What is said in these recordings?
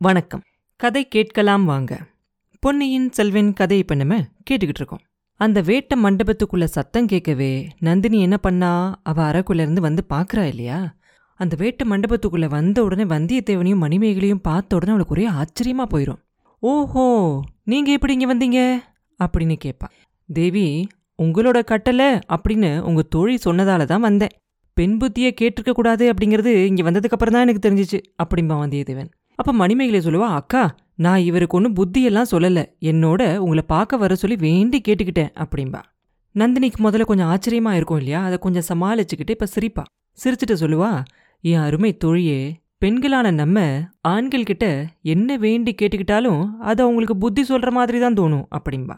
வணக்கம். கதை கேட்கலாம் வாங்க. பொன்னியின் செல்வன் கதை இப்போ நம்ம கேட்டுக்கிட்டு இருக்கோம். அந்த வேட்ட மண்டபத்துக்குள்ள சத்தம் கேட்கவே நந்தினி என்ன பண்ணா? அவ அறைக்குள்ள இருந்து வந்து பார்க்குறா இல்லையா? அந்த வேட்ட மண்டபத்துக்குள்ள வந்த உடனே வந்தியத்தேவனையும் மணிமேகலையும் பார்த்த உடனே அவளுக்கு ஒரே ஆச்சரியமா போயிடும் ஓஹோ நீங்க எப்படி இங்கே வந்தீங்க? அப்படின்னு கேட்பா தேவி உங்களோட கட்டளை அப்படின்னு உங்க தோழி சொன்னதால தான் வந்தேன். பெண் புத்தியை கேட்டிருக்க கூடாது அப்படிங்கிறது இங்கே வந்ததுக்கு அப்புறம் தான் எனக்கு தெரிஞ்சிச்சு அப்படிம்பா வந்தியத்தேவன். அப்போ மணிமேகலை சொல்லுவா அக்கா நான் இவருக்கு ஒன்றும் புத்தியெல்லாம் சொல்லலை. என்னோட உங்களை பார்க்க வர சொல்லி வேண்டி கேட்டுக்கிட்டேன் அப்படிம்பா. நந்தினிக்கு முதல்ல கொஞ்சம் ஆச்சரியமா இருக்கும் இல்லையா? அதை கொஞ்சம் சமாளிச்சுக்கிட்டு இப்போ சிரிப்பா. சிரிச்சுட்டு சொல்லுவா என் அருமை தொழியே பெண்களான நம்ம ஆண்கள் கிட்ட என்ன வேண்டி கேட்டுக்கிட்டாலும் அது அவங்களுக்கு புத்தி சொல்கிற மாதிரி தான் தோணும் அப்படிம்பா.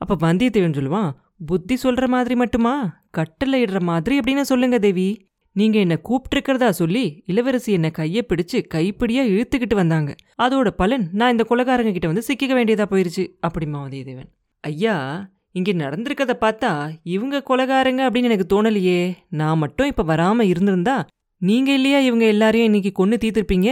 அப்போ வந்தியத்தேவன் சொல்லுவான் புத்தி சொல்கிற மாதிரி மட்டுமா? கட்டளை இடுற மாதிரி? அப்படின்னு சொல்லுங்க தேவி. நீங்க என்ன கூப்பிட்டுருக்கிறதா சொல்லி இளவரசி என்ன கையை பிடிச்சு கைப்பிடியா இழுத்துக்கிட்டு வந்தாங்க. அதோட பலன் நான் இந்த கொலகாரங்க கிட்ட வந்து சிக்கிக்க வேண்டியதா போயிருச்சு அப்படிமா வந்தியத்தேவன் ஐயா இங்க நடந்திருக்கத பார்த்தா இவங்க கொலகாரங்க அப்படின்னு எனக்கு தோணலையே. நான் மட்டும் இப்ப வராம இருந்திருந்தா நீங்க இல்லையா இவங்க எல்லாரையும் இன்னைக்கு கொன்னு தீர்த்திருப்பீங்க?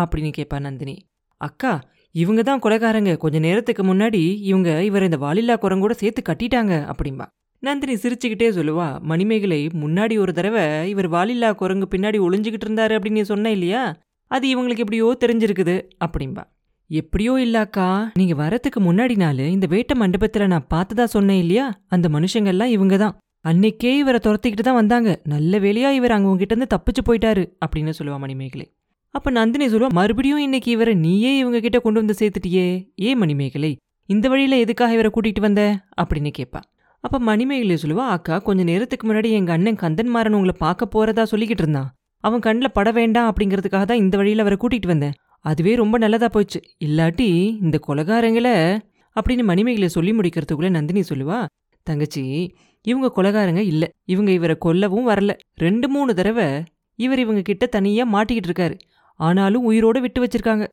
அப்படின்னு கேட்பா நந்தினி. அக்கா இவங்க தான் கொலகாரங்க. கொஞ்ச நேரத்துக்கு முன்னாடி இவங்க இவரை இந்த வாலில்லா குரங்கூட சேர்த்து கட்டிட்டாங்க அப்படிம்பா. நந்தினி சிரிச்சுக்கிட்டே சொல்லுவா மணிமேகலை முன்னாடி ஒரு தடவை இவர் வாலில்லா குரங்கு பின்னாடி ஒளிஞ்சுக்கிட்டு இருந்தாரு அப்படின்னு நீ சொன்ன இல்லையா? அது இவங்களுக்கு எப்படியோ தெரிஞ்சிருக்குது அப்படிம்பா. எப்படியோ இல்லாக்கா நீங்க வரத்துக்கு முன்னாடி நாள் இந்த வேட்ட மண்டபத்துல நான் பார்த்ததா சொன்னேன் இல்லையா? அந்த மனுஷங்கெல்லாம் இவங்க தான் அன்னைக்கே இவரை துரத்திக்கிட்டு தான் வந்தாங்க. நல்ல வேலையா இவர் அங்க உங்ககிட்ட இருந்து தப்பிச்சு போயிட்டாரு அப்படின்னு சொல்லுவா மணிமேகலை. அப்ப நந்தினி சொல்லுவா மறுபடியும் இன்னைக்கு இவரை நீயே இவங்க கிட்ட கொண்டு வந்து சேர்த்துட்டியே. ஏ மணிமேகலை இந்த வழியில எதுக்காக இவரை கூட்டிட்டு வந்த? அப்படின்னு கேட்பா அப்ப மணிமேகலை சொல்லுவா அக்கா கொஞ்ச நேரத்துக்கு முன்னாடி எங்க அண்ணன் கந்தன்மாறன் உங்களை பார்க்க போறதா சொல்லிக்கிட்டு இருந்தான். அவன் கண்ணில் பட வேண்டாம் அப்படிங்கிறதுக்காக தான் இந்த வழியில அவரை கூட்டிட்டு வந்தேன். அதுவே ரொம்ப நல்லதா போச்சு. இல்லாட்டி இந்த கொலகாரங்களை அப்படின்னு மணிமேகலை சொல்லி முடிக்கிறதுக்குள்ள நந்தினி சொல்லுவா தங்கச்சி இவங்க கொலகாரங்க இல்ல. இவங்க இவரை கொல்லவும் வரல. ரெண்டு மூணு தடவை இவர் இவங்க கிட்ட தனியா மாட்டிக்கிட்டு இருக்காரு. ஆனாலும் உயிரோட விட்டு வச்சிருக்காங்க.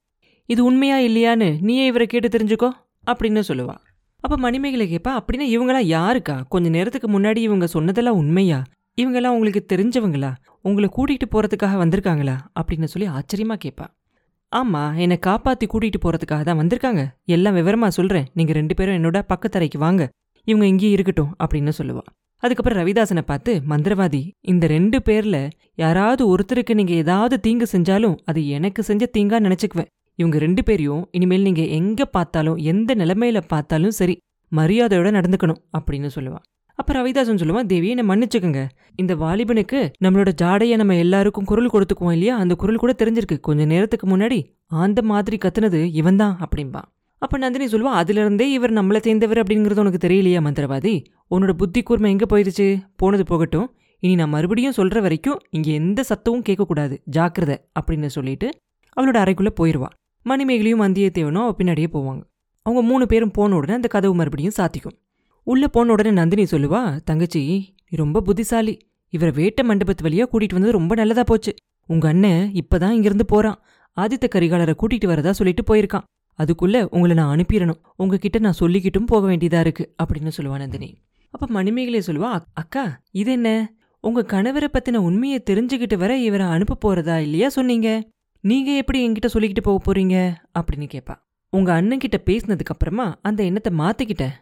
இது உண்மையா இல்லையான்னு நீயே இவரை கேட்டு தெரிஞ்சுக்கோ அப்படின்னு சொல்லுவா. அப்ப மணிமேகலை கேப்பா அப்படின்னா இவங்களாம் யாருக்கா? கொஞ்ச நேரத்துக்கு முன்னாடி இவங்க சொன்னதெல்லாம் உண்மையா? இவங்கெல்லாம் உங்களுக்கு தெரிஞ்சவங்களா? உங்களை கூட்டிகிட்டு போறதுக்காக வந்திருக்காங்களா? அப்படின்னு சொல்லி ஆச்சரியமா கேட்பா ஆமா என்னை காப்பாத்தி கூட்டிகிட்டு போறதுக்காக தான் வந்திருக்காங்க. எல்லாம் விவரமா சொல்றேன். நீங்க ரெண்டு பேரும் என்னோட பக்கத்தரைக்கு வாங்க. இவங்க இங்கேயே இருக்கட்டும் அப்படின்னு சொல்லுவா. அதுக்கப்புறம் ரவிதாசனை பார்த்து மந்திரவாதி இந்த ரெண்டு பேர்ல யாராவது ஒருத்தருக்கு நீங்க ஏதாவது தீங்கு செஞ்சாலும் அது எனக்கு செஞ்ச தீங்கா நினைச்சுக்குவேன். இவங்க ரெண்டு பேரையும் இனிமேல் நீங்க எங்க பார்த்தாலும் எந்த நிலைமையில பார்த்தாலும் சரி மரியாதையோட நடந்துக்கணும் அப்படின்னு சொல்லுவான் அப்ப ரவிதாசன் சொல்லுவான் தேவி என்ன மன்னிச்சுக்கோங்க. இந்த வாலிபனுக்கு நம்மளோட ஜாடையை நம்ம எல்லாருக்கும் குரல் கொடுத்துக்குவோம் இல்லையா? அந்த குரல் கூட தெரிஞ்சிருக்கு. கொஞ்ச நேரத்துக்கு முன்னாடி அந்த மாதிரி கத்துனது இவன்தான் அப்படின்பா அப்ப நந்தினி சொல்லுவா அதுல இருந்தே இவர் நம்மளை சேர்ந்தவர் அப்படிங்கிறது உனக்கு தெரியலையா மந்திரவாதி? உன்னோட புத்தி கூர்மை எங்க போயிருச்சு? போனது போகட்டும். இனி நான் மறுபடியும் சொல்ற வரைக்கும் இங்க எந்த சத்தமும் கேட்கக்கூடாது. ஜாக்கிரதை அப்படின்னு சொல்லிட்டு அவளோட அறைக்குள்ள போயிடுவா மணிமேகலையும் வந்தியத்தேவனும் அவள் பின்னாடியே போவாங்க. அவங்க மூணு பேரும் போன உடனே அந்த கதவு மறுபடியும் சாத்திக்கும். உள்ளே போன உடனே நந்தினி சொல்லுவா தங்கச்சி நீ ரொம்ப புத்திசாலி. இவரை வேட்ட மண்டபத்து வழியாக கூட்டிகிட்டு வந்தது ரொம்ப நல்லதாக போச்சு. உங்கள் அண்ணன் இப்போ தான் இங்கேருந்து போகிறான் ஆதித்த கரிகாலரை கூட்டிகிட்டு வரதா சொல்லிட்டு போயிருக்கான். அதுக்குள்ளே உங்களை நான் அனுப்பிடணும். உங்ககிட்ட நான் சொல்லிக்கிட்டும் போக வேண்டியதாக இருக்குது அப்படின்னு சொல்லுவா நந்தினி. அப்போ மணிமேகலை சொல்லுவா அக்கா இது என்ன? உங்கள் கணவரை பற்றின உண்மையை தெரிஞ்சுக்கிட்டு வர இவரை அனுப்ப போகிறதா இல்லையா சொன்னீங்க? நீங்கள் எப்படி என்கிட்ட சொல்லிக்கிட்டு போக போகிறீங்க அப்படின்னு கேட்பா உங்க அண்ணன் கிட்ட அந்த எண்ணத்தை மாற்றிக்கிட்டேன்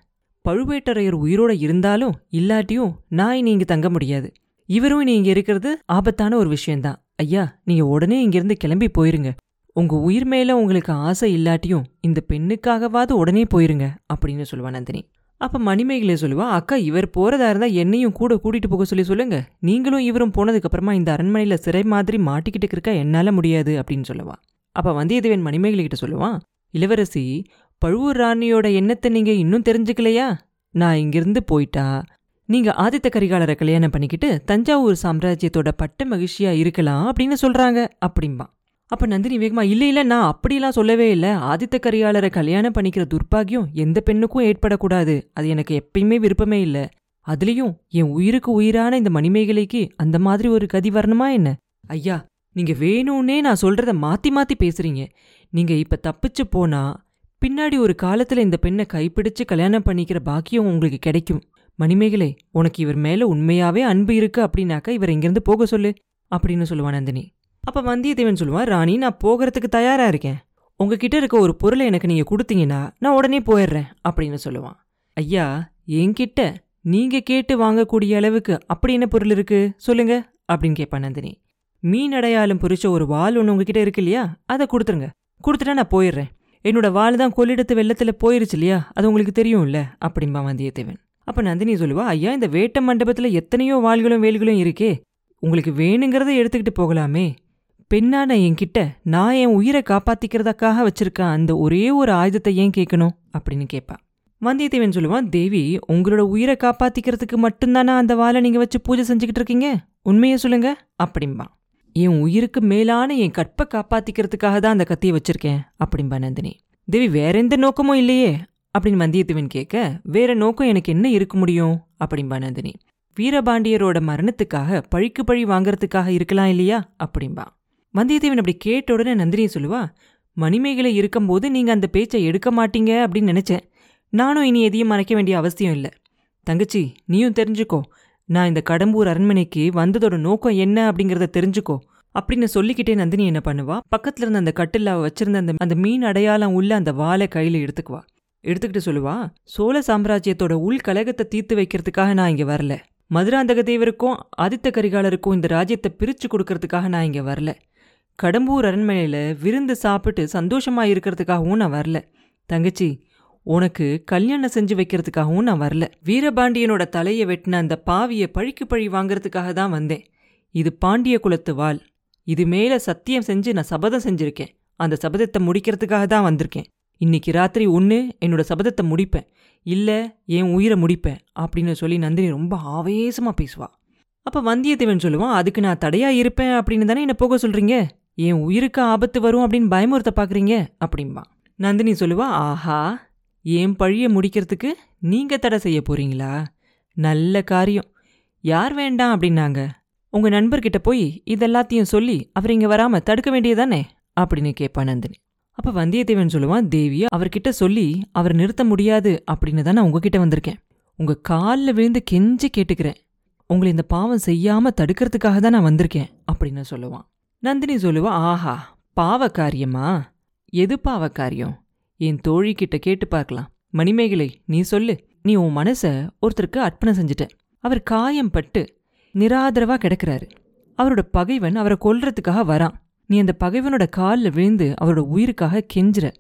பழுவேட்டரையர் உயிரோட இருந்தாலும் இல்லாட்டியும் நான் இனி இங்கே தங்க முடியாது. இவரும் இனி இங்கே இருக்கிறது ஆபத்தான ஒரு விஷயந்தான் ஐயா நீங்கள் உடனே இங்கிருந்து கிளம்பி போயிருங்க. உங்கள் உயிர் மேலே உங்களுக்கு ஆசை இல்லாட்டியும் இந்த பெண்ணுக்காகவாது உடனே போயிருங்க அப்படின்னு சொல்லுவா நந்தினி. அப்ப மணிமேகலை சொல்லுவா அக்கா இவர் போறதா இருந்தா என்னையும் கூட கூட்டிட்டு போக சொல்லி சொல்லுங்க. நீங்களும் இவரும் போனதுக்கு அப்புறமா இந்த அரண்மனையில சிறை மாதிரி மாட்டிக்கிட்டு இருக்கா என்னால முடியாது அப்படின்னு சொல்லுவா. அப்ப வந்தியத்தேவன் மணிமேகலை கிட்ட சொல்லுவான் இளவரசி பழுவூர் ராணியோட எண்ணத்தை நீங்க இன்னும் தெரிஞ்சுக்கலையா? நான் இங்கிருந்து போயிட்டா நீங்க ஆதித்த கரிகாலரை கல்யாணம் பண்ணிக்கிட்டு தஞ்சாவூர் சாம்ராஜ்யத்தோட பட்ட மகிழ்ச்சியா இருக்கலாம் அப்படின்னு சொல்றாங்க அப்படிம்பா. அப்ப நந்தினி வேகமா இல்ல இல்ல நான் அப்படிலாம் சொல்லவே இல்ல. ஆதித்த கரிகாலரை கல்யாணம் பண்ணிக்கிற துர்பாகியம் எந்த பெண்ணுக்கும் ஏற்படக்கூடாது. அது எனக்கு எப்பயுமே விருப்பமே இல்ல. அதுலயும் என் உயிருக்கு உயிரான இந்த மணிமேகலைக்கு அந்த மாதிரி ஒரு கதி வரணுமா என்ன? ஐயா நீங்க வேணும்னே நான் சொல்றத மாத்தி மாத்தி பேசுறீங்க. நீங்க இப்ப தப்பிச்சு போனா பின்னாடி ஒரு காலத்துல இந்த பெண்ணை கைப்பிடிச்சு கல்யாணம் பண்ணிக்கிற பாக்கியம் உங்களுக்கு கிடைக்கும். மணிமேகலை உனக்கு இவர் மேல உண்மையாவே அன்பு இருக்கு அப்படின்னாக்கா இவர் இங்கிருந்து போக சொல்லு. அப்படின்னு சொல்லுவான் நந்தினி. அப்போ வந்தியத்தேவன் சொல்லுவான் ராணி நான் போகிறதுக்கு தயாராக இருக்கேன். உங்ககிட்ட இருக்க ஒரு பொருளை எனக்கு நீங்கள் கொடுத்தீங்கன்னா நான் உடனே போயிடுறேன் அப்படின்னு சொல்லுவான். ஐயா என்கிட்ட நீங்கள் கேட்டு வாங்கக்கூடிய அளவுக்கு அப்படி என்ன பொருள் இருக்குது சொல்லுங்க அப்படின்னு கேட்பான் நந்தினி. மீன் அடையாளம் பொறிச்ச ஒரு வால் ஒன்று உங்ககிட்ட இருக்கு இல்லையா? அதை கொடுத்துருங்க. கொடுத்துட்டா நான் போயிடுறேன். என்னோட வால் தான் கொள்ளிடத்து வெள்ளத்தில் போயிருச்சு இல்லையா? அது உங்களுக்கு தெரியும்ல அப்படிம்பா வந்தியத்தேவன். அப்போ நந்தினி சொல்லுவா ஐயா இந்த வேட்ட மண்டபத்தில் எத்தனையோ வாள்களும் வேல்களும் இருக்கே. உங்களுக்கு வேணுங்கிறத எடுத்துக்கிட்டு போகலாமே. பெண்ணான என்கிட்ட நான் என் உயிரை காப்பாத்திக்கிறதுக்காக வச்சிருக்க அந்த ஒரே ஒரு ஆயுதத்தை ஏன் கேட்கணும்? அப்படின்னு கேட்பா. வந்தியத்தேவன் சொல்லுவான் தேவி உங்களோட உயிரை காப்பாத்திக்கிறதுக்கு மட்டும்தானா அந்த வாழை நீங்க வச்சு பூஜை செஞ்சுக்கிட்டு இருக்கீங்க? உண்மையை சொல்லுங்க அப்படிம்பா. என் உயிருக்கு மேலான என் கற்பை காப்பாத்திக்கிறதுக்காக தான் அந்த கத்தியை வச்சிருக்கேன் அப்படிம்பா நந்தினி. தேவி வேற எந்த நோக்கமும் இல்லையே அப்படின்னு வந்தியத்தேவன் கேட்க வேற நோக்கம் எனக்கு என்ன இருக்க முடியும்? அப்படிம்பா நந்தினி. வீரபாண்டியரோட மரணத்துக்காக பழிக்கு பழி வாங்கறதுக்காக இருக்கலாம் இல்லையா? அப்படிம்பா. வந்தியத்தேவன் அப்படி கேட்ட உடனே நந்தினி சொல்லுவா மணிமேகலை இருக்கும்போது நீங்க அந்த பேச்சை எடுக்க மாட்டீங்க அப்படின்னு நினைச்சேன். நானும் இனி எதையும் மறைக்க வேண்டிய அவசியம் இல்லை. தங்கச்சி நீயும் தெரிஞ்சுக்கோ. நான் இந்த கடம்பூர் அரண்மனைக்கு வந்ததோட நோக்கம் என்ன அப்படிங்கிறத தெரிஞ்சுக்கோ அப்படின்னு சொல்லிக்கிட்டே நந்தினி என்ன பண்ணுவா பக்கத்துல இருந்த அந்த கட்டில் வச்சிருந்த அந்த அந்த மீன் அடையாளம் உள்ள அந்த வாளை கையில எடுத்துக்குவா. எடுத்துக்கிட்டு சொல்லுவா சோழ சாம்ராஜ்யத்தோட உள்கலகத்தை தீர்த்து வைக்கிறதுக்காக நான் இங்க வரல. மதுராந்தக தேவருக்கும் ஆதித்த கரிகாலருக்கும் இந்த ராஜ்யத்தை பிரிச்சு கொடுக்கறதுக்காக நான் இங்க வரல. கடம்பூர் அரண்மனையில் விருந்து சாப்பிட்டு சந்தோஷமாக இருக்கிறதுக்காகவும் நான் வரல. தங்கச்சி உனக்கு கல்யாணம் செஞ்சு வைக்கிறதுக்காகவும் நான் வரல. வீரபாண்டியனோட தலையை வெட்டின அந்த பாவியை பழிக்கு பழி வாங்கறதுக்காக தான் வந்தேன். இது பாண்டிய குலத்து வாள் இது மேலே சத்தியம் செஞ்சு நான் சபதம் செஞ்சுருக்கேன். அந்த சபதத்தை முடிக்கிறதுக்காக தான் வந்திருக்கேன். இன்னைக்கு ராத்திரி ஒன்று என்னோட சபதத்தை முடிப்பேன். இல்லை என் உயிரை முடிப்பேன் அப்படின்னு சொல்லி நந்தினி ரொம்ப ஆவேசமாக பேசுவா. அப்போ வந்தியத்தேவன் சொல்லுவான் அதுக்கு நான் தடையாக இருப்பேன் அப்படின்னு தானே என்னை போக சொல்கிறீங்க என் உயிருக்கு ஆபத்து வரும் அப்படின்னு பயமுறுத்த பாக்குறீங்க அப்படிம்பா. நந்தினி சொல்லுவா ஆஹா என் பழியை முடிக்கிறதுக்கு நீங்கள் தடை செய்ய போறீங்களா? நல்ல காரியம். யார் வேண்டாம்? அப்படின்னாங்க. உங்க நண்பர்கிட்ட போய் இதெல்லாத்தையும் சொல்லி அவர் இங்கே வராம தடுக்க வேண்டியதானே அப்படின்னு கேட்பா நந்தினி. அப்போ வந்தியத்தேவன் சொல்லுவான் தேவி அவர்கிட்ட சொல்லி அவர் நிறுத்த முடியாது அப்படின்னு தான் நான் உங்ககிட்ட வந்திருக்கேன். உங்க காலில் விழுந்து கெஞ்சி கேட்டுக்கிறேன். உங்களை இந்த பாவம் செய்யாம தடுக்கிறதுக்காக தான் நான் வந்திருக்கேன். அப்படின்னு சொல்லுவான் நந்தினி சொல்லுவா ஆஹா பாவ காரியமா எது பாவ காரியம் என் தோழிக்கிட்ட கேட்டு பார்க்கலாம். மணிமேகலை நீ சொல்லு. நீ உன் மனச ஒருத்தருக்கு அர்ப்பணம் செஞ்சுட்ட அவர் காயம் பட்டு நிராதரவா கிடக்குறாரு. அவரோட பகைவன் அவரை கொல்றதுக்காக வரான். நீ அந்த பகைவனோட காலில் விழுந்து அவரோட உயிருக்காக கெஞ்சுற.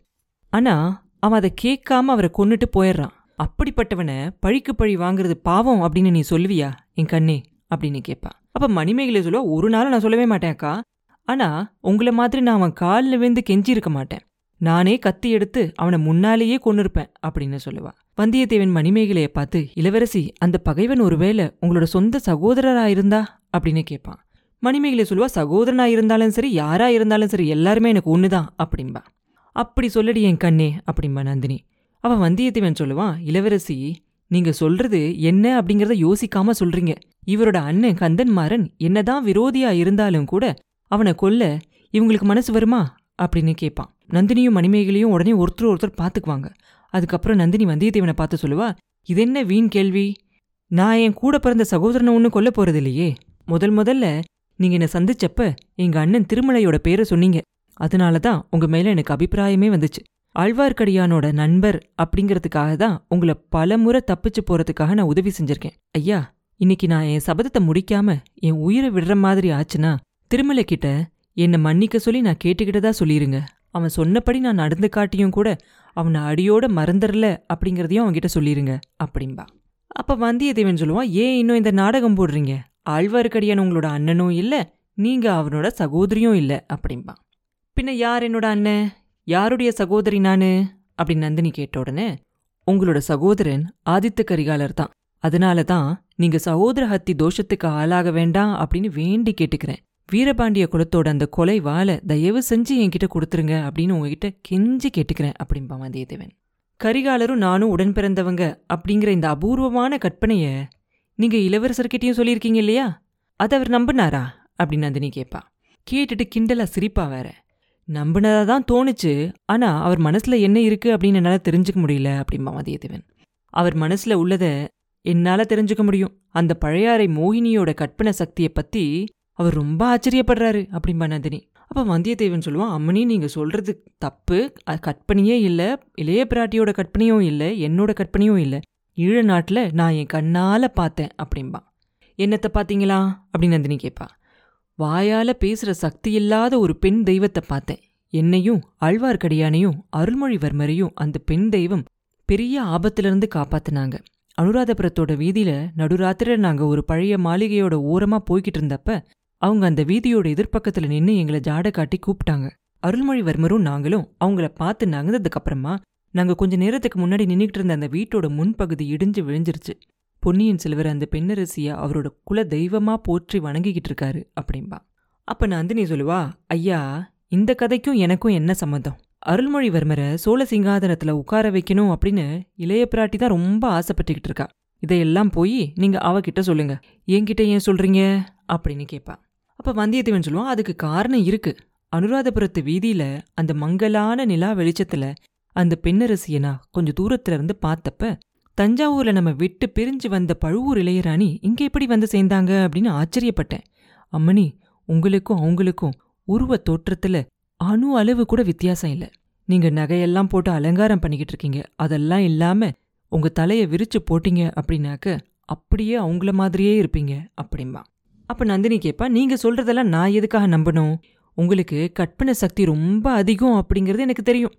ஆனா அவன் அதை கேட்காம அவரை கொன்னுட்டு போயிடுறான். அப்படிப்பட்டவனை பழிக்கு பழி வாங்குறது பாவம் அப்படின்னு நீ சொல்லுவியா? என் கண்ணே அப்படின்னு கேட்பா. அப்ப மணிமேகலை சொல்லுவா ஒரு நாள் நான் சொல்லவே மாட்டேன் அக்கா. ஆனா உங்களை மாதிரி நான் அவன் காலில் விழுந்து கெஞ்சியிருக்க மாட்டேன். நானே கத்தி எடுத்து அவனை முன்னாலேயே கொன்னிருப்பேன் அப்படின்னு சொல்லுவா. வந்தியத்தேவன் மணிமேகலையை பார்த்து இளவரசி அந்த பகைவன் ஒருவேளை உங்களோட சொந்த சகோதரரா இருந்தா? அப்படின்னு கேட்பான் மணிமேகலை சொல்லுவா சகோதரனா இருந்தாலும் சரி யாரா இருந்தாலும் சரி எல்லாருமே எனக்கு ஒண்ணுதான் அப்படின்பா அப்படி சொல்லடி என் கண்ணே அப்படின்பா நந்தினி. அவன் வந்தியத்தேவன் சொல்லுவான் இளவரசி நீங்க சொல்றது என்ன அப்படிங்கறத யோசிக்காம சொல்றீங்க. இவரோட அண்ணன் கந்தன்மாறன் என்னதான் விரோதியா இருந்தாலும் கூட அவனை கொல்ல இவங்களுக்கு மனசு வருமா? அப்படின்னு கேட்பான் நந்தினியும் மணிமேகலையும் உடனே ஒருத்தர் ஒருத்தர் பார்த்துக்குவாங்க. அதுக்கப்புறம் நந்தினி வந்தியத்தேவனை பார்த்து சொல்லுவா இது என்ன வீண் கேள்வி? நான் என் கூட பிறந்த சகோதரனை ஒன்றும் கொல்ல போறது இல்லையே முதல் முதல்ல நீங்க என்ன சந்திச்சப்ப எங்க அண்ணன் திருமலையோட பேரை சொன்னீங்க. அதனால தான் உங்க மேல எனக்கு அபிப்பிராயமே வந்துச்சு. ஆழ்வார்க்கடியானோட நண்பர் அப்படிங்கறதுக்காக தான் உங்களை பல முறை தப்பிச்சு போறதுக்காக நான் உதவி செஞ்சுருக்கேன். ஐயா இன்னைக்கு நான் என் சபதத்தை முடிக்காம என் உயிரை விடுற மாதிரி ஆச்சுன்னா திருமலை கிட்ட என்னை மன்னிக்க சொல்லி நான் கேட்டுக்கிட்டதா சொல்லிருங்க. அவன் சொன்னபடி நான் நடந்து காட்டியும் கூட அவனை அடியோட மறந்துடல அப்படிங்கிறதையும் அவன்கிட்ட சொல்லிருங்க அப்படின்பா அப்போ வந்தியத்தேவன் சொல்லுவான் ஏன் இன்னும் இந்த நாடகம் போடுறீங்க? ஆழ்வார்க்கடியான் உங்களோட அண்ணனும் இல்லை நீங்க அவனோட சகோதரியும் இல்லை அப்படின்பா பின்ன யார் என்னோட அண்ணன் யாருடைய சகோதரி நானு? அப்படின்னு நந்தினி கேட்ட உடனே உங்களோட சகோதரன் ஆதித்த கரிகாலர் தான். அதனால தான் நீங்க சகோதர ஹத்தி தோஷத்துக்கு ஆளாக வேண்டாம் அப்படின்னு வேண்டி கேட்டுக்கிறேன். வீரபாண்டிய குலத்தோட அந்த கொலை வாழை தயவு செஞ்சு என்கிட்ட கொடுத்துருங்க அப்படின்னு உங்ககிட்ட கெஞ்சி கேட்டுக்கிறேன் அப்படிம்பா வந்தியத்தேவன் கரிகாலரும் நானும் உடன் பிறந்தவங்க அப்படிங்கிற இந்த அபூர்வமான கற்பனையை நீங்க இளவரசர்கிட்டையும் சொல்லியிருக்கீங்க இல்லையா? அதை அவர் நம்பினாரா? அப்படின்னு நந்தினி கேட்பா கேட்டுட்டு கிண்டலா சிரிப்பா வேற. நம்பினதா தான் தோணுச்சு ஆனா அவர் மனசுல என்ன இருக்கு அப்படின்னு என்னால் தெரிஞ்சுக்க முடியல அப்படிம்பா வந்தியத்தேவன் அவர் மனசுல உள்ளத என்னால தெரிஞ்சுக்க முடியும். அந்த பழையாறை மோகினியோட கற்பனை சக்தியை பத்தி அவர் ரொம்ப ஆச்சரியப்படுறாரு அப்படிம்பா நந்தினி. அப்போ வந்தியத்தேவன் சொல்லுவான் அம்மனி நீங்கள் சொல்கிறது தப்பு. கற்பனையே இல்லை. இளைய பிராட்டியோட கற்பனையும் இல்லை. என்னோட கற்பனையும் இல்லை. ஈழ நாட்டில் நான் என் கண்ணால் பார்த்தேன் அப்படிம்பா. என்னத்தை பார்த்தீங்களா? அப்படின்னு நந்தினி கேட்பா வாயால் பேசுகிற சக்தி இல்லாத ஒரு பெண் தெய்வத்தை பார்த்தேன். என்னையும் ஆழ்வார்க்கடியானையும் அருள்மொழிவர்மரையும் அந்த பெண் தெய்வம் பெரிய ஆபத்திலிருந்து காப்பாத்துனாங்க. அனுராதபுரத்தோட வீதியில நடுராத்திர நாங்கள் ஒரு பழைய மாளிகையோட ஓரமா போய்கிட்டு இருந்தப்ப அவங்க அந்த வீதியோட எதிர்ப்பக்கத்துல நின்னு எங்களை ஜாட காட்டி கூப்பிட்டாங்க. அருள்மொழிவர்மரும் நாங்களும் அவங்கள பார்த்து நகர்ந்ததுக்கப்புறமா நாங்க கொஞ்ச நேரத்துக்கு முன்னாடி நின்னுக்கிட்டு இருந்த அந்த வீட்டோட முன்பகுதி இடிஞ்சு விழுஞ்சிருச்சு. பொன்னியின் செல்வர் அந்த பெண்ணரசிய அவரோட குல தெய்வமா போற்றி வணங்கிக்கிட்டு இருக்காரு அப்படின்பா அப்ப நந்தினி சொல்லுவா ஐயா இந்த கதைக்கும் எனக்கும் என்ன சம்மந்தம் அருள்மொழிவர்மரை சோழ சிங்காதனத்துல உட்கார வைக்கணும் அப்படின்னு இளைய பிராட்டி தான் ரொம்ப ஆசைப்பட்டுக்கிட்டு இருக்கா. இதையெல்லாம் போய் நீங்க அவகிட்ட சொல்லுங்க. என்கிட்ட ஏன் சொல்றீங்க? அப்படின்னு கேட்பா அப்ப வந்தியத்தேவன் சொல்லுவான் அதுக்கு காரணம் இருக்கு. அனுராதபுரத்து வீதியில அந்த மங்கலான நிலா வெளிச்சத்துல அந்த பெண்ணரசியை நான் கொஞ்சம் தூரத்துல இருந்து பார்த்தப்ப தஞ்சாவூர்ல நம்ம விட்டு பிரிஞ்சு வந்த பழுவூர் இளையராணி இங்க எப்படி வந்து சேர்ந்தாங்க அப்படின்னு ஆச்சரியப்பட்டேன். அம்மணி உங்களுக்கும் அவங்களுக்கும் உருவ தோற்றத்துல அணு அளவு கூட வித்தியாசம் இல்ல. நீங்க நகையெல்லாம் போட்டு அலங்காரம் பண்ணிக்கிட்டு இருக்கீங்க. அதெல்லாம் இல்லாம உங்க தலைய விரிச்சு போட்டீங்க அப்படின்னாக்க அப்படியே அவங்கள மாதிரியே இருப்பீங்க அப்படிம்பா. அப்ப நந்தினி கேப்பா நீங்க சொல்றதெல்லாம் நான் எதுக்காக நம்பணும்? உங்களுக்கு கற்பனை சக்தி ரொம்ப அதிகம் அப்படிங்கிறது எனக்கு தெரியும்.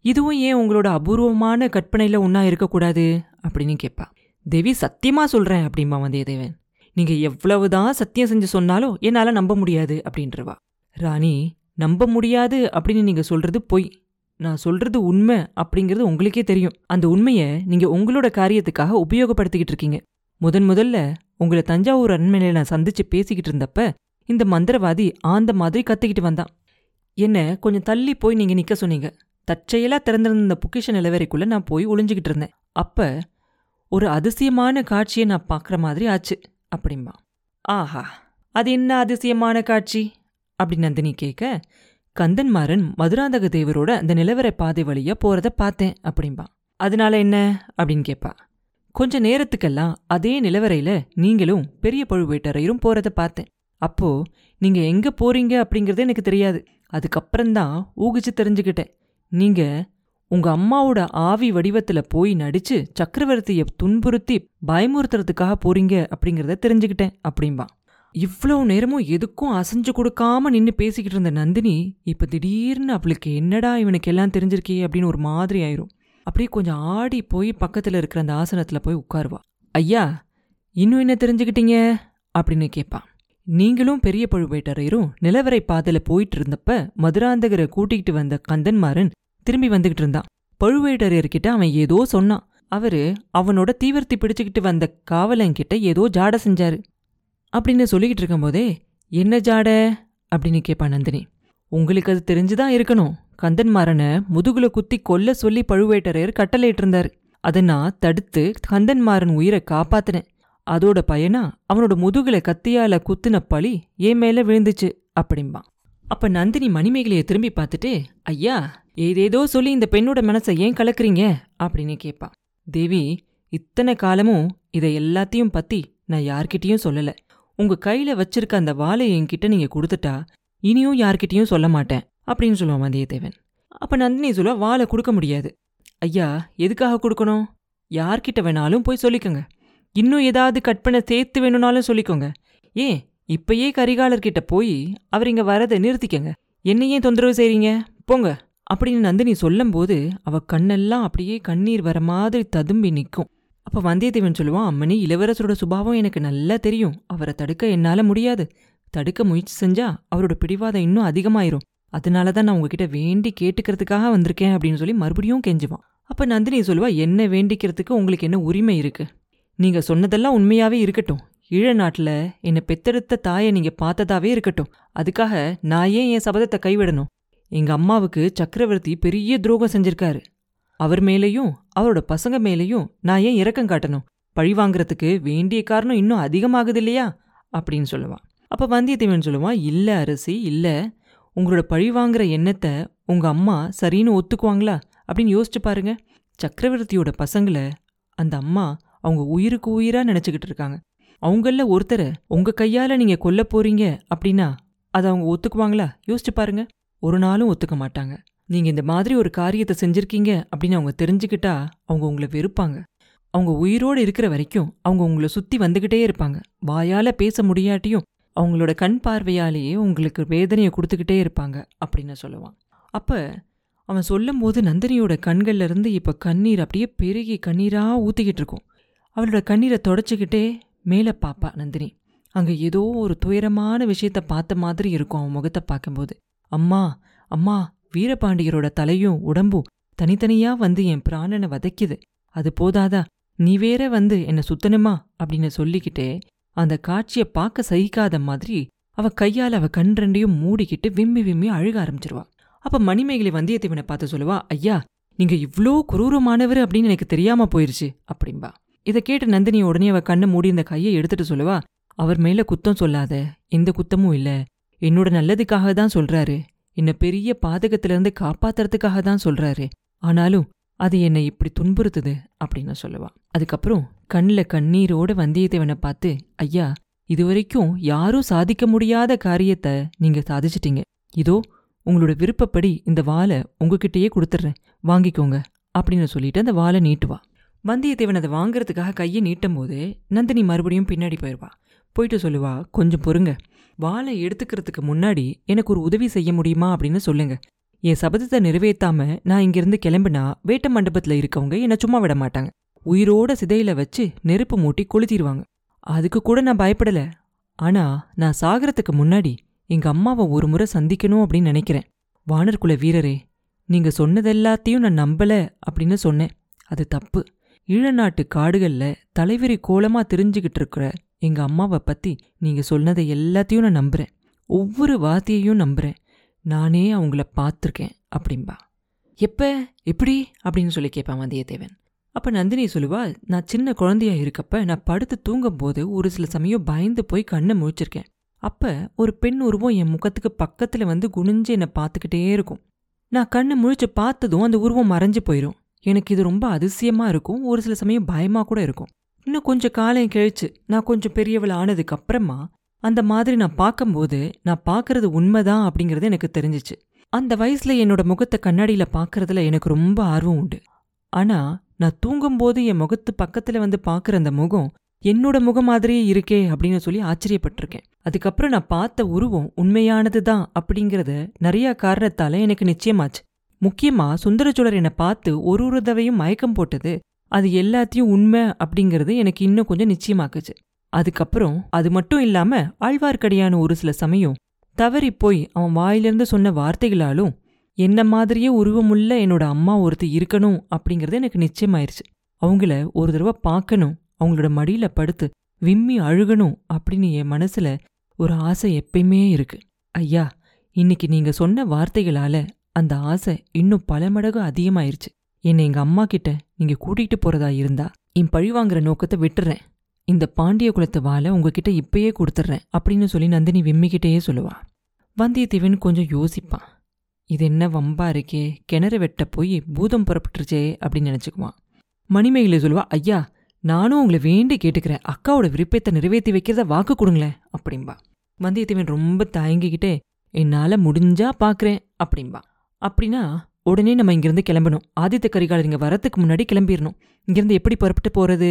இதுவும் ஏன் உங்களோட அபூர்வமான கற்பனையில ஒன்னா இருக்கக்கூடாது? அப்படின்னு கேட்பா தேவி சத்தியமா சொல்றேன் அப்படிம்பா வந்தியத்தேவன். நீங்க எவ்வளவுதான் சத்தியம் செஞ்சு சொன்னாலும் என்னால நம்ப முடியாது அப்படின்றவா. ராணி நம்ப முடியாது அப்படின்னு நீங்க சொல்றது பொய். நான் சொல்றது உண்மை அப்படிங்கிறது உங்களுக்கே தெரியும். அந்த உண்மையை நீங்க உங்களோட காரியத்துக்காக உபயோகப்படுத்திக்கிட்டு இருக்கீங்க. முதன் முதல்ல உங்களை தஞ்சாவூர் அரண்மனையில நான் சந்திச்சு பேசிக்கிட்டு இருந்தப்ப இந்த மந்திரவாதி ஆந்த மாதிரி கத்திக்கிட்டு வந்தான். என்ன கொஞ்சம் தள்ளி போய் நீங்க நிக்க சொன்னீங்க. தற்செயலா திறந்திருந்த இந்த பொக்கிஷ நிலவரைக்குள்ள நான் போய் ஒளிஞ்சுக்கிட்டு இருந்தேன். அப்ப ஒரு அதிசயமான காட்சியை நான் பார்க்குற மாதிரி ஆச்சு அப்படிம்பா. ஆஹா அது என்ன அதிசயமான காட்சி? அப்படி நந்தினி கேட்க கந்தன்மாறன் மதுராந்தக தேவரோட அந்த நிலவரை பாதை வழியா போறத பார்த்தேன் அப்படிம்பா. அதனால என்ன? அப்படின்னு கேட்பா கொஞ்ச நேரத்துக்கெல்லாம் அதே நிலவரையில நீங்களும் பெரிய பழுவேட்டரையரும் போறத பார்த்தேன். அப்போ நீங்க எங்க போறீங்க அப்படிங்கறதே எனக்கு தெரியாது. அதுக்கப்புறம்தான் ஊகிச்சு தெரிஞ்சுக்கிட்டேன். நீங்க உங்க அம்மாவோட ஆவி வடிவத்துல போய் நடிச்சு சக்கரவர்த்திய துன்புறுத்தி பயமுறுத்துறதுக்காக போறீங்க அப்படிங்கறத தெரிஞ்சுக்கிட்டேன் அப்படிம்பா. இவ்வளவு நேரமும் எதுக்கும் அசைஞ்சு கொடுக்காம நின்று பேசிக்கிட்டு இருந்த நந்தினி இப்ப திடீர்னு அவளுக்கு என்னடா இவனுக்கு எல்லாம் தெரிஞ்சிருக்கே அப்படின்னு ஒரு மாதிரி ஆயிரும். அப்படியே கொஞ்சம் ஆடி போய் பக்கத்துல இருக்கிற அந்த ஆசனத்துல போய் உட்காருவா. ஐயா இன்னும் என்ன தெரிஞ்சுக்கிட்டீங்க? அப்படின்னு கேட்பான் நீங்களும் பெரிய பழுவேட்டரையரும் நிலவரை பாதையில் போயிட்டு இருந்தப்ப மதுராந்தகரை கூட்டிகிட்டு வந்த கந்தன்மாறன் திரும்பி வந்துகிட்டு இருந்தான். பழுவேட்டரையர்கிட்ட அவன் ஏதோ சொன்னான். அவரு அவனோட தீவிரத்தி பிடிச்சுக்கிட்டு வந்த காவலன்கிட்ட ஏதோ ஜாட செஞ்சாரு. அப்படின்னு சொல்லிக்கிட்டு இருக்கும்போதே என்ன ஜாட? அப்படின்னு கேட்பான் நந்தினி. உங்களுக்கு அது தெரிஞ்சுதான் இருக்கணும். கந்தன்மாறனை முதுகுல குத்தி கொல்ல சொல்லி பழுவேட்டரையர் கட்டளையிட்டிருந்தார். அதை நான் தடுத்து கந்தன்மாறன் உயிரை காப்பாத்தினேன். அதோட பயனா அவனோட முதுகுல கத்தியால குத்துன பழி என் மேல விழுந்துச்சு அப்படிம்பான். அப்ப நந்தினி மணிமேகலையை திரும்பி பார்த்துட்டு ஐயா ஏதேதோ சொல்லி இந்த பெண்ணோட மனசை ஏன் கலக்குறீங்க? அப்படின்னு கேட்பா தேவி இத்தனை காலமும் இதை எல்லாத்தையும் பத்தி நான் யார்கிட்டயும் சொல்லல. உங்க கையில வச்சிருக்க அந்த வாளை என்கிட்ட நீங்க கொடுத்துட்டா இனியும் யார்கிட்டயும் சொல்ல மாட்டேன் அப்படின்னு சொல்லுவான் வந்தியத்தேவன் அப்ப நந்தினி சொல்ல வாழை கொடுக்க முடியாது. ஐயா எதுக்காக கொடுக்கணும்? யார்கிட்ட வேணாலும் போய் சொல்லிக்கோங்க. இன்னும் ஏதாவது கற்பனை சேர்த்து வேணும்னாலும் சொல்லிக்கோங்க. ஏன் இப்பயே கரிகாலர்கிட்ட போய் அவர் இங்க வரதை நிறுத்திக்கங்க. என்ன ஏன் தொந்தரவு செய்றீங்க? போங்க. அப்படின்னு நந்தினி சொல்லும்போது அவ கண்ணெல்லாம் அப்படியே கண்ணீர் வர மாதிரி ததும்பி நிற்கும். அப்ப வந்தியத்தேவன் சொல்லுவான் அம்மணி இளவரசரோட சுபாவம் எனக்கு நல்லா தெரியும். அவரை தடுக்க என்னால முடியாது. தடுக்க முயற்சி செஞ்சா அவரோட பிடிவாதம் இன்னும் அதிகமாயிரும். அதனால தான் நான் உங்ககிட்ட வேண்டி கேட்டுக்கிறதுக்காக வந்திருக்கேன் அப்படின்னு சொல்லி மறுபடியும் கெஞ்சுவான். அப்ப நந்தினி சொல்லுவா என்ன வேண்டிக்கிறதுக்கு உங்களுக்கு என்ன உரிமை இருக்கு? நீங்க சொன்னதெல்லாம் உண்மையாவே இருக்கட்டும். ஈழ நாட்டுல என்னை பெத்தெடுத்த தாயை நீங்க பார்த்ததாவே இருக்கட்டும். அதுக்காக நான் ஏன் என் சபதத்தை கைவிடணும்? எங்க அம்மாவுக்கு சக்கரவர்த்தி பெரிய துரோகம் செஞ்சிருக்காரு. அவர் மேலேயும் அவரோட பசங்க மேலேயும் நான் ஏன் இரக்கம் காட்டணும்? பழி வாங்குறதுக்கு வேண்டிய காரணம் இன்னும் அதிகமாகுது இல்லையா? அப்படின்னு சொல்லுவான் அப்ப வந்தியத்தேவன் சொல்லுவான் இல்ல அரசி இல்ல. உங்களோட பழி வாங்குற எண்ணத்தை உங்க அம்மா சரின்னு ஒத்துக்குவாங்களா? அப்படின்னு யோசிச்சு பாருங்க. சக்கரவர்த்தியோட பசங்களை அந்த அம்மா அவங்க உயிருக்கு உயிரா நினைச்சுக்கிட்டு இருக்காங்க. அவங்கள ஒருத்தரை உங்க கையால நீங்க கொல்ல போறீங்க அப்படின்னா அதை அவங்க ஒத்துக்குவாங்களா? யோசிச்சு பாருங்க. ஒரு நாளும் ஒத்துக்க மாட்டாங்க. நீங்க இந்த மாதிரி ஒரு காரியத்தை செஞ்சிருக்கீங்க அப்படின்னு அவங்க தெரிஞ்சுக்கிட்டா அவங்க உங்களை வெறுப்பாங்க. அவங்க உயிரோடு இருக்கிற வரைக்கும் அவங்க உங்களை சுத்தி வந்துகிட்டே இருப்பாங்க. வாயால பேச முடியாட்டியும் அவங்களோட கண் பார்வையாலேயே உங்களுக்கு வேதனையை கொடுத்துக்கிட்டே இருப்பாங்க அப்படின்னு சொல்லுவான். அப்போ அவன் சொல்லும் போது நந்தினியோட கண்கள்ல இருந்து கண்ணீர் அப்படியே பெருகி கண்ணீராக ஊற்றிக்கிட்டு இருக்கும். அவளோட கண்ணீரை தொடச்சிக்கிட்டே மேலே பாப்பா நந்தினி. அங்கே ஏதோ ஒரு துயரமான விஷயத்த பார்த்த மாதிரி இருக்கும் அவன் முகத்தை பார்க்கும்போது. அம்மா அம்மா வீரபாண்டியரோட தலையும் உடம்பும் தனித்தனியாக வந்து என் பிராணனை வதைக்குது. அது போதாதா? நீ வேற வந்து என்னை சுத்தணுமா? அப்படின்னு சொல்லிக்கிட்டே அந்த காட்சியை பார்க்க சகிக்காத மாதிரி அவ கையால் அவ கண் ரெண்டையும் மூடிக்கிட்டு விம்மி விம்மி அழுக ஆரம்பிச்சிருவா. அப்ப மணிமேகலை வந்தியத்தேவனை பார்த்து சொல்லுவா ஐயா நீங்க இவ்ளோ குரூரமானவர் அப்படின்னு எனக்கு தெரியாம போயிருச்சு அப்படின்பா இதை கேட்டு நந்தினி உடனே அவ கண்ணு மூடி இந்த கையை எடுத்துட்டு சொல்லுவா அவர் மேல குத்தம் சொல்லாத எந்த குத்தமும் இல்ல. என்னோட நல்லதுக்காக தான் சொல்றாரு. என்ன பெரிய பாதகத்திலிருந்து காப்பாத்துறதுக்காக தான் சொல்றாரு. ஆனாலும் அது என்னை இப்படி துன்புறுத்துது அப்படின்னு சொல்லுவா. அதுக்கப்புறம் கண்ணில் கண்ணீரோட வந்தியத்தேவனை பார்த்து ஐயா இதுவரைக்கும் யாரும் சாதிக்க முடியாத காரியத்தை நீங்க சாதிச்சிட்டீங்க. இதோ உங்களோட விருப்பப்படி இந்த வாளை உங்ககிட்டயே கொடுத்துட்றேன் வாங்கிக்கோங்க அப்படின்னு சொல்லிட்டு அந்த வாளை நீட்டுவா வந்தியத்தேவன் அதை வாங்குறதுக்காக கையை நீட்டும் போது நந்தினி மறுபடியும் பின்னாடி போயிடுவா போயிட்டு சொல்லுவா கொஞ்சம் பொறுங்க. வாளை எடுத்துக்கிறதுக்கு முன்னாடி எனக்கு ஒரு உதவி செய்ய முடியுமா? அப்படின்னு சொல்லுங்க. என் சபதத்தை நிறைவேற்றாம நான் இங்கிருந்து கிளம்பினா வேட்ட மண்டபத்துல இருக்கவங்க என்னை சும்மா விட மாட்டாங்க. உயிரோட சிதையில வச்சு நெருப்பு மூட்டி கொளுத்திடுவாங்க அதுக்கு கூட நான் பயப்படல. ஆனா நான் சாகறதுக்கு முன்னாடி எங்க அம்மாவை ஒரு முறை சந்திக்கணும் அப்படின்னு நினைக்கிறேன். வானர்குல வீரரே நீங்க சொன்னதெல்லாத்தையும் நான் நம்பல அப்படின்னு சொன்னேன். அது தப்பு. ஈழநாட்டு காடுகள்ல தலைவிரி கோலமா தெரிஞ்சுக்கிட்டு இருக்கிற எங்க அம்மாவை பத்தி நீங்க சொன்னதை எல்லாத்தையும் நான் நம்புறேன். ஒவ்வொரு வார்த்தையையும் நம்புறேன். நானே அவங்கள பார்த்துருக்கேன் அப்படின்பா எப்ப? எப்படி? அப்படின்னு சொல்லி கேட்பான் வந்தியத்தேவன். அப்ப நந்தினி சொல்லுவா நான் சின்ன குழந்தையா இருக்கப்ப நான் படுத்து தூங்கும்போது ஒரு சில சமயம் பயந்து போய் கண்ணை முழிச்சிருக்கேன். அப்ப ஒரு பெண் உருவம் என் முகத்துக்கு பக்கத்துல வந்து குனிஞ்சு என்னை பார்த்துக்கிட்டே இருக்கும். நான் கண்ணை முழிச்சு பார்த்ததும் அந்த உருவம் மறைஞ்சு போயிடும் எனக்கு இது ரொம்ப அதிசயமா இருக்கும். ஒரு சில சமயம் பயமா கூட இருக்கும். இன்னும் கொஞ்சம் காலம் கழிச்சு நான் கொஞ்சம் பெரியவள் ஆனதுக்கு அப்புறமா அந்த மாதிரி நான் பார்க்கும்போது நான் பார்க்கறது உண்மைதான் அப்படிங்கிறது எனக்கு தெரிஞ்சிச்சு. அந்த வயசுல என்னோட முகத்தை கண்ணாடியில பாக்குறதுல எனக்கு ரொம்ப ஆர்வம் உண்டு. ஆனா நான் தூங்கும்போது என் முகத்து பக்கத்துல வந்து பார்க்குற அந்த முகம் என்னோட முகம் மாதிரியே இருக்கே அப்படின்னு சொல்லி ஆச்சரியப்பட்டிருக்கேன். அதுக்கப்புறம் நான் பார்த்த உருவம் உண்மையானது தான் அப்படிங்கிறத நிறைய காரணத்தால எனக்கு நிச்சயமாச்சு. முக்கியமா சுந்தரச்சோழர் என்னை பார்த்து ஒரு ஒரு தவையும் மயக்கம் போட்டது அது எல்லாத்தையும் உண்மை அப்படிங்கிறது எனக்கு இன்னும் கொஞ்சம் நிச்சயமாக்குச்சு. அதுக்கப்புறம் அது மட்டும் இல்லாம ஆழ்வார்க்கடியான ஒரு சில சமயம் தவறி போய் அவன் வாயிலிருந்து சொன்ன வார்த்தைகளாலும் என்ன மாதிரியே உருவமுள்ள என்னோட அம்மா ஒருத்தர் இருக்கணும் அப்படிங்கிறது எனக்கு நிச்சயமாயிருச்சு. அவங்கள ஒரு தடவை பார்க்கணும் அவங்களோட மடியில படுத்து விம்மி அழுகணும் அப்படின்னு என் மனசுல ஒரு ஆசை எப்பயுமே இருக்கு. ஐயா இன்னைக்கு நீங்க சொன்ன வார்த்தைகளால அந்த ஆசை இன்னும் பல மடங்கு அதிகமாயிருச்சு. என்னை எங்க அம்மா கிட்ட நீங்க கூட்டிகிட்டு போறதா இருந்தா என் பழிவாங்கிற நோக்கத்தை விட்டுறேன். இந்த பாண்டிய குலத்து வாழை உங்ககிட்ட இப்பயே கொடுத்துட்றேன் அப்படின்னு சொல்லி நந்தினி விம்மிக்கிட்டேயே சொல்லுவா. வந்தியத்தேவன் கொஞ்சம் யோசிப்பான். இது என்ன வம்பா இருக்கே? கிணறு வெட்ட போய் பூதம் புறப்பட்டுருச்சே அப்படின்னு நினச்சிக்குவான். மணிமேகலை சொல்லுவா ஐயா நானும் உங்களை வேண்டி கேட்டுக்கிறேன். அக்காவோட விருப்பத்தை நிறைவேற்றி வைக்கிறத வாக்கு கொடுங்களேன் அப்படின்பா வந்தியத்தேவன் ரொம்ப தயங்கிக்கிட்டே என்னால் முடிஞ்சா பார்க்குறேன் அப்படின்பா அப்படின்னா உடனே நம்ம இங்கேருந்து கிளம்பணும். ஆதித்த கரிகாலர் இங்கே வரத்துக்கு முன்னாடி கிளம்பிடணும் இங்கேருந்து எப்படி புறப்பட்டு போறது?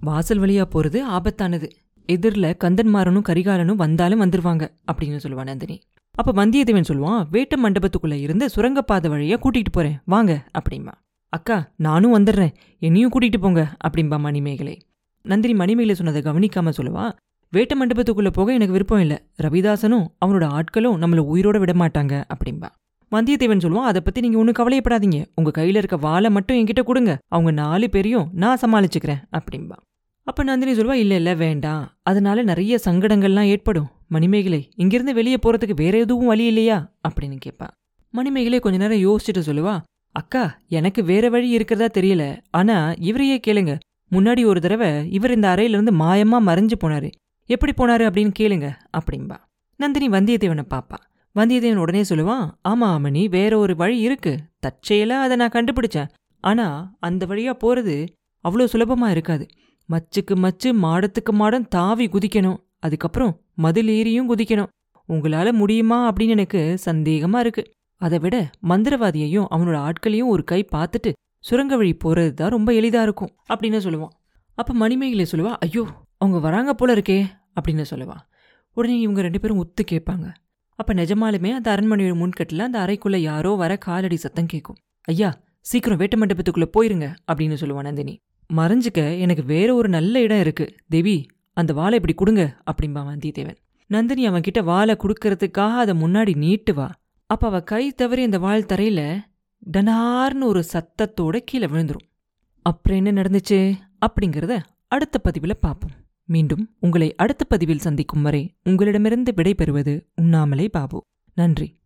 வாசல் வழியா போகிறது ஆபத்தானது. எதிரில் கந்தன்மாரனும் கரிகாலனும் வந்தாலும் வந்துடுவாங்க அப்படின்னு சொல்லுவான் நந்தினி. அப்ப வந்தியத்தேவன் சொல்லுவான் வேட்ட மண்டபத்துக்குள்ள இருந்து சுரங்கப்பாதை வழியா கூட்டிகிட்டு போறேன். வாங்க அப்படிம்பா. அக்கா நானும் வந்துடுறேன். என்னையும் கூட்டிகிட்டு போங்க அப்படிம்பா மணிமேகலை. நந்தினி மணிமேகலை சொன்னதை கவனிக்காம சொல்லுவா வேட்ட மண்டபத்துக்குள்ள போக எனக்கு விருப்பம் இல்லை. ரவிதாசனும் அவனோட ஆட்களும் நம்மளை உயிரோட விட மாட்டாங்க அப்படிம்பா. வந்தியத்தேவன் சொல்லுவான் அதை பத்தி நீங்க ஒன்றும் கவலையப்படாதீங்க. உங்க கையில இருக்க வாளை மட்டும் என்கிட்ட கொடுங்க. அவங்க நாலு பேரையும் நான் சமாளிச்சுக்கிறேன் அப்படிம்பா. அப்ப நந்தினி சொல்லுவா இல்ல இல்ல வேண்டாம். அதனால நிறைய சங்கடங்கள்லாம் ஏற்படும். மணிமேகலை இங்கிருந்து வெளியே போறதுக்கு வேற எதுவும் வழி இல்லையா? அப்படின்னு கேட்பா மணிமேகலை கொஞ்ச நேரம் யோசிச்சுட்டு சொல்லுவா அக்கா எனக்கு வேற வழி இருக்கிறதா தெரியல. ஆனா இவரையே கேளுங்க. முன்னாடி ஒரு தடவை இவர் இந்த அறையில இருந்து மாயமா மறைஞ்சு போனாரு. எப்படி போனாரு அப்படின்னு கேளுங்க அப்படின்பா நந்தினி வந்தியத்தேவனை பாப்பா. வந்தியத்தேவன் உடனே சொல்லுவான் ஆமா அம்மணி வேற ஒரு வழி இருக்கு. தற்செயலா அதை நான் கண்டுபிடிச்சேன். ஆனா அந்த வழியா போறது அவ்வளோ சுலபமா இருக்காது. மச்சுக்கு மச்சு மாடத்துக்கு மாடம் தாவி குதிக்கணும். அதுக்கப்புறம் மதில் ஏறியும் குதிக்கணும். உங்களால முடியுமா அப்படின்னு எனக்கு சந்தேகமா இருக்கு. அதை விட மந்திரவாதியையும் அவனோட ஆட்களையும் ஒரு கை பார்த்துட்டு சுரங்க வழி போறது தான் ரொம்ப எளிதா இருக்கும் அப்படின்னு சொல்லுவான். அப்ப மணிமேகலை சொல்லுவா ஐயோ அவங்க வராங்க போல இருக்கே அப்படின்னு சொல்லுவா. உடனே இவங்க ரெண்டு பேரும் ஒத்து கேட்பாங்க. அப்ப நிஜமாலுமே அந்த அரண்மனையோட முன்கட்டில் அந்த அறைக்குள்ள யாரோ வர காலடி சத்தம் கேட்கும். ஐயா சீக்கிரம் வேட்டு மண்டபத்துக்குள்ள போயிருங்க அப்படின்னு சொல்லுவான் நந்தினி. மறைஞ்சுக்க எனக்கு வேற ஒரு நல்ல இடம் இருக்கு. தேவி அந்த வாளை இப்படி கொடுங்க அப்படிம்பா வந்தியத்தேவன். நந்தினி அவன் கிட்ட வாளை கொடுக்கறதுக்காக அதை முன்னாடி நீட்டுவா. அப்ப அவ கை தவறி அந்த வாள் தரையில டனார்னு ஒரு சத்தத்தோட கீழே விழுந்துரும். அப்புறம் என்ன நடந்துச்சு? அப்படிங்கறத அடுத்த பதிவுல பார்ப்போம். மீண்டும் உங்களை அடுத்த பதிவில் சந்திக்கும் வரை உங்களிடமிருந்து விடைபெறுவது உண்ணாமலே பாபு. நன்றி.